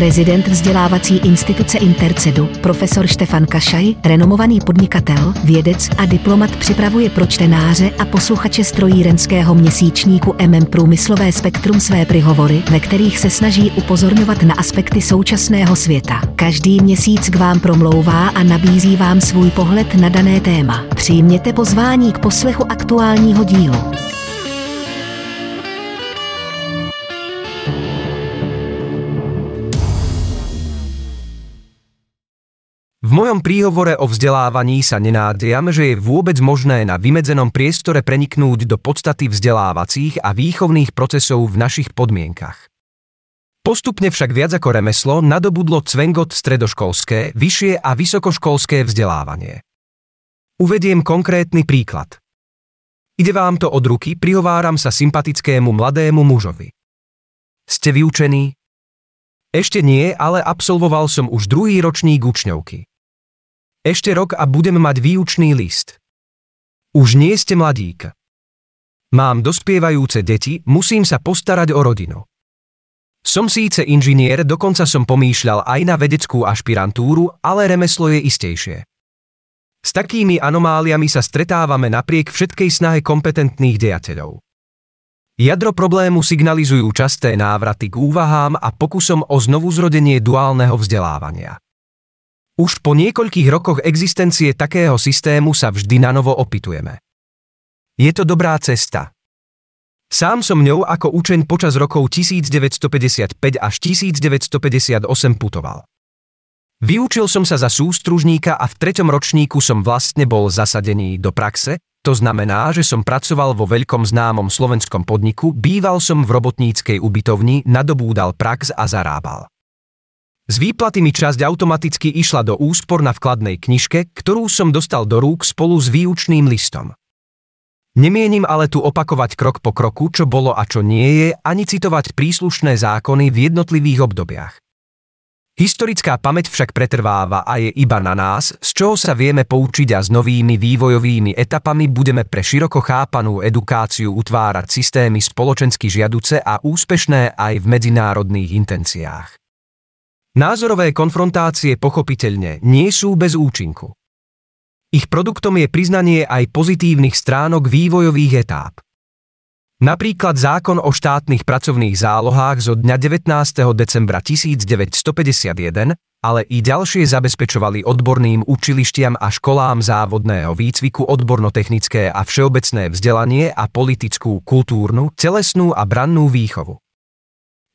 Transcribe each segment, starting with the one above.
Prezident vzdělávací instituce Intercedu, profesor Štefan Kašaj, renomovaný podnikatel, vědec a diplomat připravuje pro čtenáře a posluchače strojírenského měsíčníku MM Průmyslové spektrum své prihovory, ve kterých se snaží upozorňovat na aspekty současného světa. Každý měsíc k vám promlouvá a nabízí vám svůj pohled na dané téma. Přijměte pozvání k poslechu aktuálního dílu. Mojom príhovore o vzdelávaní sa nenádiam, že je vôbec možné na vymedzenom priestore preniknúť do podstaty vzdelávacích a výchovných procesov v našich podmienkach. Postupne však viac ako remeslo nadobudlo cvengot stredoškolské, vyššie a vysokoškolské vzdelávanie. Uvediem konkrétny príklad. Ide vám to od ruky, prihováram sa sympatickému mladému mužovi. Ste vyučení? Ešte nie, ale absolvoval som už druhý ročník učňovky. Ešte rok a budem mať výučný list. Už nie ste mladík. Mám dospievajúce deti, musím sa postarať o rodinu. Som síce inžinier, dokonca som pomýšľal aj na vedeckú ašpirantúru, ale remeslo je istejšie. S takými anomáliami sa stretávame napriek všetkej snahe kompetentných dejateľov. Jadro problému signalizujú časté návraty k úvahám a pokusom o znovuzrodenie duálneho vzdelávania. Už po niekoľkých rokoch existencie takého systému sa vždy na novo opitujeme. Je to dobrá cesta. Sám som ňou ako učeň počas rokov 1955 až 1958 putoval. Vyučil som sa za sústružníka a v treťom ročníku som vlastne bol zasadený do praxe, to znamená, že som pracoval vo veľkom známom slovenskom podniku, býval som v robotníckej ubytovni, nadobúdal prax a zarábal. Z výplaty mi časť automaticky išla do úspor na vkladnej knižke, ktorú som dostal do rúk spolu s výučným listom. Nemienim ale tu opakovať krok po kroku, čo bolo a čo nie je, ani citovať príslušné zákony v jednotlivých obdobiach. Historická pamäť však pretrváva a je iba na nás, z čoho sa vieme poučiť a s novými vývojovými etapami budeme pre široko chápanú edukáciu utvárať systémy spoločensky žiaduce a úspešné aj v medzinárodných intenciách. Názorové konfrontácie pochopiteľne nie sú bez účinku. Ich produktom je priznanie aj pozitívnych stránok vývojových etáp. Napríklad zákon o štátnych pracovných zálohách zo dňa 19. decembra 1951, ale i ďalšie zabezpečovali odborným učilištiam a školám závodného výcviku odbornotechnické a všeobecné vzdelanie a politickú, kultúrnu, telesnú a brannú výchovu.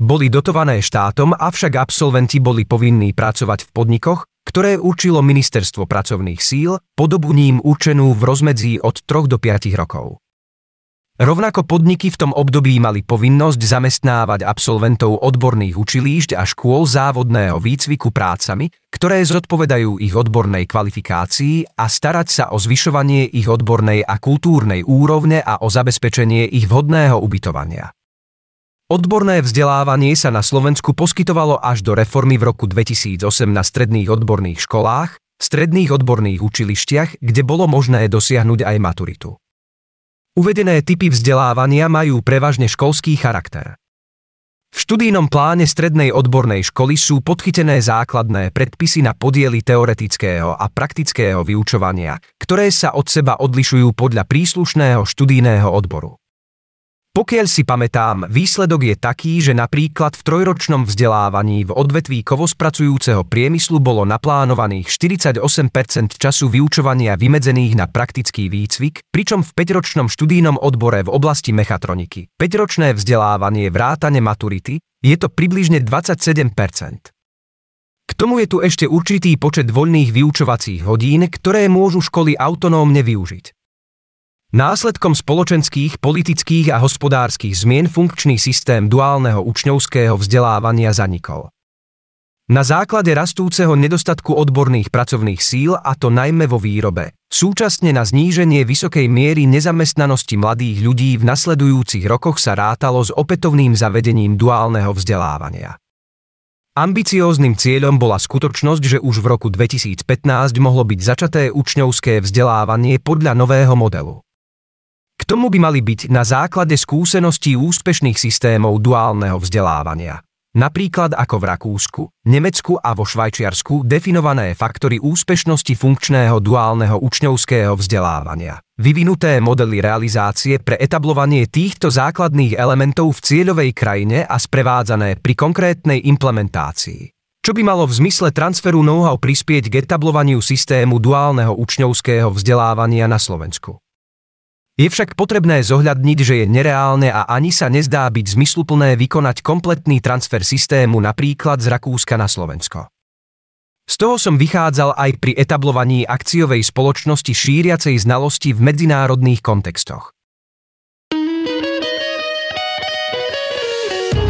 Boli dotované štátom, avšak absolventi boli povinní pracovať v podnikoch, ktoré určilo Ministerstvo pracovných síl, podobu ním určenú v rozmedzí od 3 do 5 rokov. Rovnako podniky v tom období mali povinnosť zamestnávať absolventov odborných učilíšť a škôl závodného výcviku prácami, ktoré zodpovedajú ich odbornej kvalifikácii a starať sa o zvyšovanie ich odbornej a kultúrnej úrovne a o zabezpečenie ich vhodného ubytovania. Odborné vzdelávanie sa na Slovensku poskytovalo až do reformy v roku 2008 na stredných odborných školách, stredných odborných učilištiach, kde bolo možné dosiahnuť aj maturitu. Uvedené typy vzdelávania majú prevažne školský charakter. V študijnom pláne strednej odbornej školy sú podchytené základné predpisy na podiely teoretického a praktického vyučovania, ktoré sa od seba odlišujú podľa príslušného študijného odboru. Pokiaľ si pamätám, výsledok je taký, že napríklad v trojročnom vzdelávaní v odvetví kovospracujúceho priemyslu bolo naplánovaných 48% času vyučovania vymedzených na praktický výcvik, pričom v 5-ročnom študijnom odbore v oblasti mechatroniky, 5-ročné vzdelávanie vrátane maturity, je to približne 27%. K tomu je tu ešte určitý počet voľných vyučovacích hodín, ktoré môžu školy autonómne využiť. Následkom spoločenských, politických a hospodárskych zmien funkčný systém duálneho učňovského vzdelávania zanikol. Na základe rastúceho nedostatku odborných pracovných síl, a to najmä vo výrobe, súčasne na zníženie vysokej miery nezamestnanosti mladých ľudí v nasledujúcich rokoch sa rátalo s opätovným zavedením duálneho vzdelávania. Ambicióznym cieľom bola skutočnosť, že už v roku 2015 mohlo byť začaté učňovské vzdelávanie podľa nového modelu. K tomu by mali byť na základe skúseností úspešných systémov duálneho vzdelávania. Napríklad ako v Rakúsku, Nemecku a vo Švajčiarsku definované faktory úspešnosti funkčného duálneho učňovského vzdelávania. Vyvinuté modely realizácie pre etablovanie týchto základných elementov v cieľovej krajine a sprevádzané pri konkrétnej implementácii. Čo by malo v zmysle transferu know-how prispieť k etablovaniu systému duálneho učňovského vzdelávania na Slovensku. Je však potrebné zohľadniť, že je nereálne a ani sa nezdá byť zmysluplné vykonať kompletný transfer systému napríklad z Rakúska na Slovensko. Z toho som vychádzal aj pri etablovaní akciovej spoločnosti šíriacej znalosti v medzinárodných kontextoch.